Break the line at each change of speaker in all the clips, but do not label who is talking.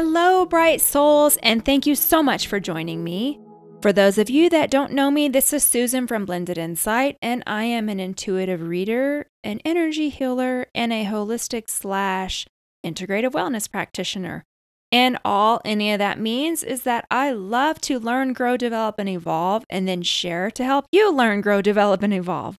Hello, bright souls, and thank you so much for joining me. For those of you that don't know me, this is Susan from Blended Insight, and I am an intuitive reader, an energy healer, and a holistic slash integrative wellness practitioner. And all any of that means is that I love to learn, grow, develop, and evolve, and then share to help you learn, grow, develop, and evolve.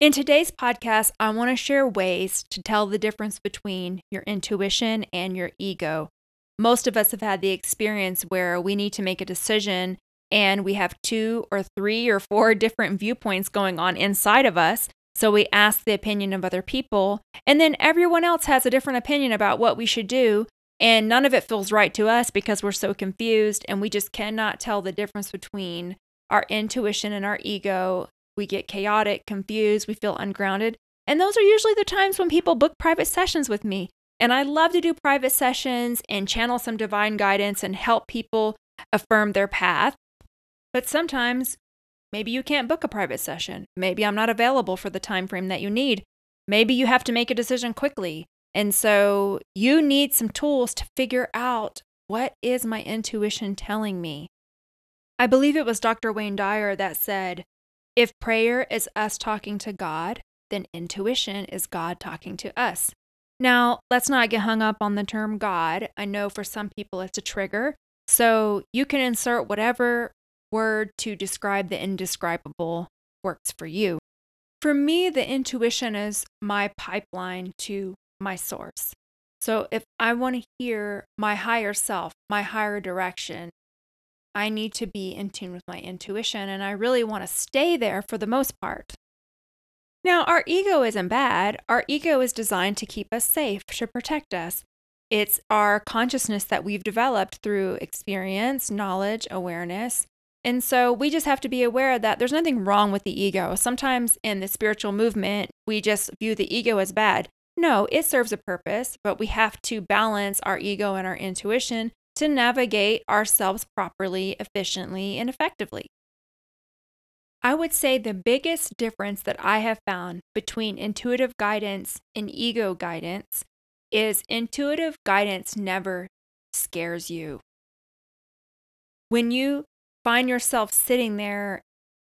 In today's podcast, I want to share ways to tell the difference between your intuition and your ego most of us have had the experience where we need to make a decision and we have two or three or four different viewpoints going on inside of us. So we ask the opinion of other people, and then everyone else has a different opinion about what we should do. And none of it feels right to us because we're so confused and we just cannot tell the difference between our intuition and our ego. We get chaotic, confused, we feel ungrounded. And those are usually the times when people book private sessions with me. And I love to do private sessions and channel some divine guidance and help people affirm their path. But sometimes maybe you can't book a private session. Maybe I'm not available for the time frame that you need. Maybe you have to make a decision quickly. And so you need some tools to figure out what is my intuition telling me? I believe it was Dr. Wayne Dyer that said, if prayer is us talking to God, then intuition is God talking to us. Now, let's not get hung up on the term God. I know for some people it's a trigger. So you can insert whatever word to describe the indescribable works for you. For me, the intuition is my pipeline to my source. So if I want to hear my higher self, my higher direction, I need to be in tune with my intuition and I really want to stay there for the most part. Now, our ego isn't bad. Our ego is designed to keep us safe, to protect us. It's our consciousness that we've developed through experience, knowledge, awareness. And so we just have to be aware that there's nothing wrong with the ego. Sometimes in the spiritual movement, we just view the ego as bad. No, it serves a purpose, but we have to balance our ego and our intuition to navigate ourselves properly, efficiently, and effectively. I would say the biggest difference that I have found between intuitive guidance and ego guidance is intuitive guidance never scares you. When you find yourself sitting there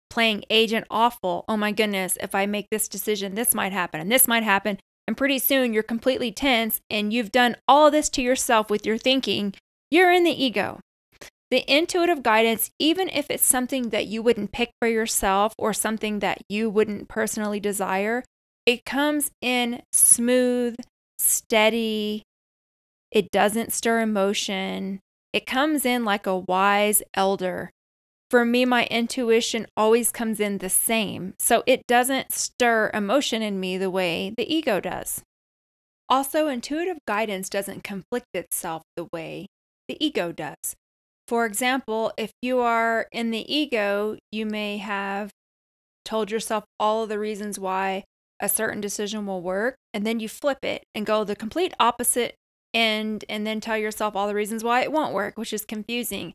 playing agent awful, oh my goodness, if I make this decision, this might happen and this might happen. And pretty soon you're completely tense and you've done all this to yourself with your thinking. You're in the ego. The intuitive guidance, even if it's something that you wouldn't pick for yourself or something that you wouldn't personally desire, it comes in smooth, steady. It doesn't stir emotion. It comes in like a wise elder. For me, my intuition always comes in the same. So it doesn't stir emotion in me the way the ego does. Also, intuitive guidance doesn't conflict itself the way the ego does. For example, if you are in the ego, you may have told yourself all of the reasons why a certain decision will work, and then you flip it and go the complete opposite end, and then tell yourself all the reasons why it won't work, which is confusing.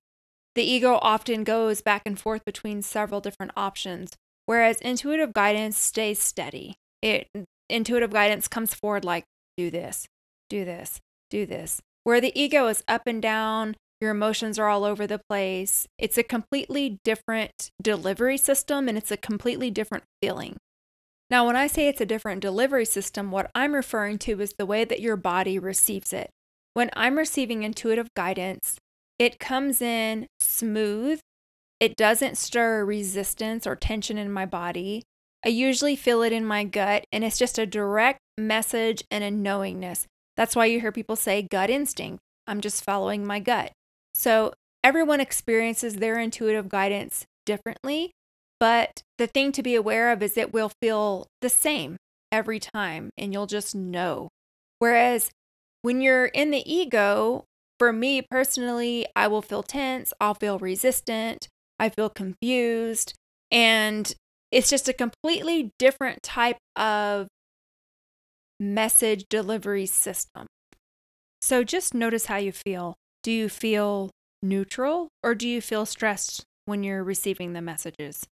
The ego often goes back and forth between several different options, whereas intuitive guidance stays steady. It intuitive guidance comes forward like do this, do this, do this. Where the ego is up and down, your emotions are all over the place. It's a completely different delivery system and it's a completely different feeling. Now, when I say it's a different delivery system, what I'm referring to is the way that your body receives it. When I'm receiving intuitive guidance, it comes in smooth. It doesn't stir resistance or tension in my body. I usually feel it in my gut, and it's just a direct message and a knowingness. That's why you hear people say gut instinct. I'm just following my gut. So everyone experiences their intuitive guidance differently, but the thing to be aware of is it will feel the same every time and you'll just know. Whereas when you're in the ego, for me personally, I will feel tense, I'll feel resistant, I feel confused, and it's just a completely different type of message delivery system. So just notice how you feel. Do you feel neutral or do you feel stressed when you're receiving the messages?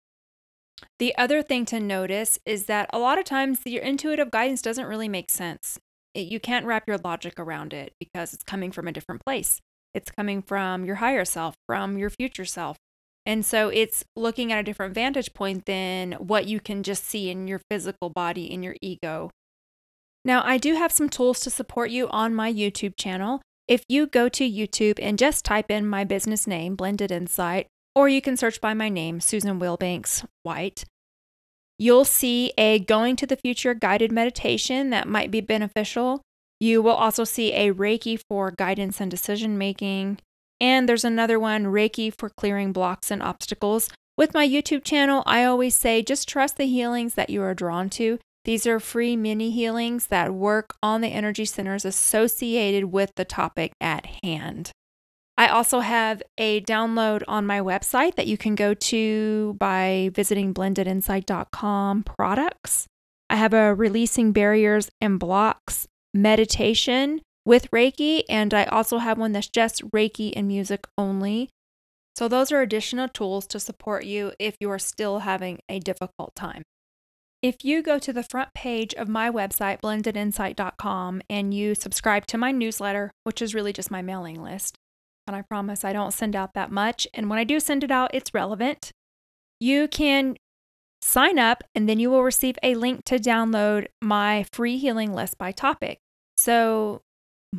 The other thing to notice is that a lot of times your intuitive guidance doesn't really make sense. it, you can't wrap your logic around it because it's coming from a different place. It's coming from your higher self, from your future self. And so it's looking at a different vantage point than what you can just see in your physical body, in your ego. Now, I do have some tools to support you on my YouTube channel. If you go to YouTube and just type in my business name, Blended Insight, or you can search by my name, Susan Wilbanks White, you'll see a Going to the Future guided meditation that might be beneficial. You will also see a Reiki for guidance and decision making. And there's another one, Reiki for clearing blocks and obstacles. With my YouTube channel, I always say just trust the healings that you are drawn to. These are free mini healings that work on the energy centers associated with the topic at hand. I also have a download on my website that you can go to by visiting blendedinsight.com products. I have a releasing barriers and blocks meditation with Reiki, and I also have one that's just Reiki and music only. So, those are additional tools to support you if you are still having a difficult time. If you go to the front page of my website, blendedinsight.com, and you subscribe to my newsletter, which is really just my mailing list, and I promise I don't send out that much, and when I do send it out, it's relevant, you can sign up and then you will receive a link to download my free healing list by topic. So,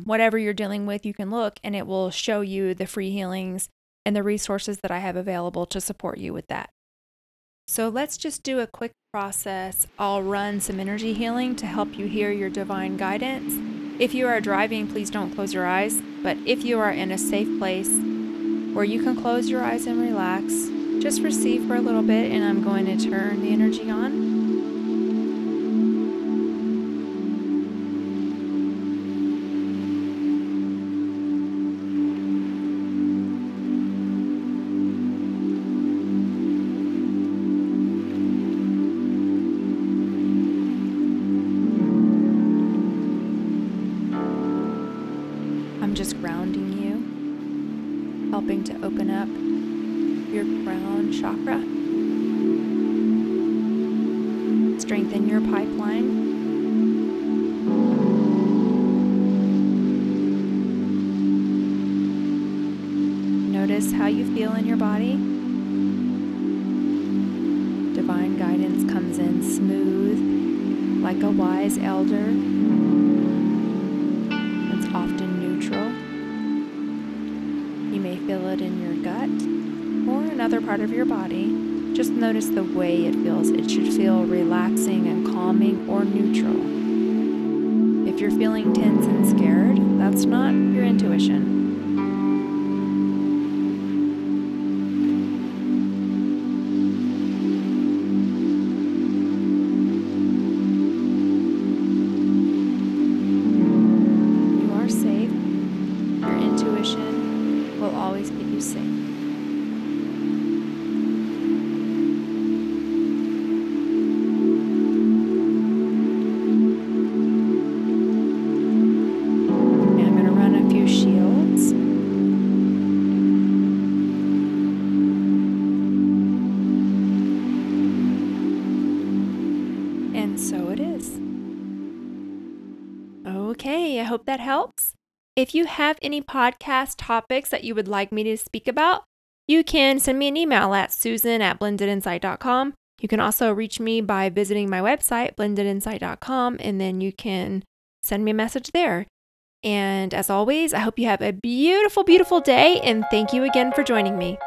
whatever you're dealing with, you can look and it will show you the free healings and the resources that I have available to support you with that. So let's just do a quick process. I'll run some energy healing to help you hear your divine guidance. If you are driving, please don't close your eyes. But if you are in a safe place where you can close your eyes and relax, just receive for a little bit, and I'm going to turn the energy on. Helping to open up your crown chakra, strengthen your pipeline. Notice how you feel in your body. Divine guidance comes in smooth, like a wise elder. feel in your gut or another part of your body, just notice the way it feels. It should feel relaxing and calming or neutral. If you're feeling tense and scared, that's not your intuition. Hope that helps. If you have any podcast topics that you would like me to speak about, you can send me an email at susan at blendedinsight.com. You can also reach me by visiting my website, blendedinsight.com, and then you can send me a message there. And as always, I hope you have a beautiful, beautiful day, and thank you again for joining me.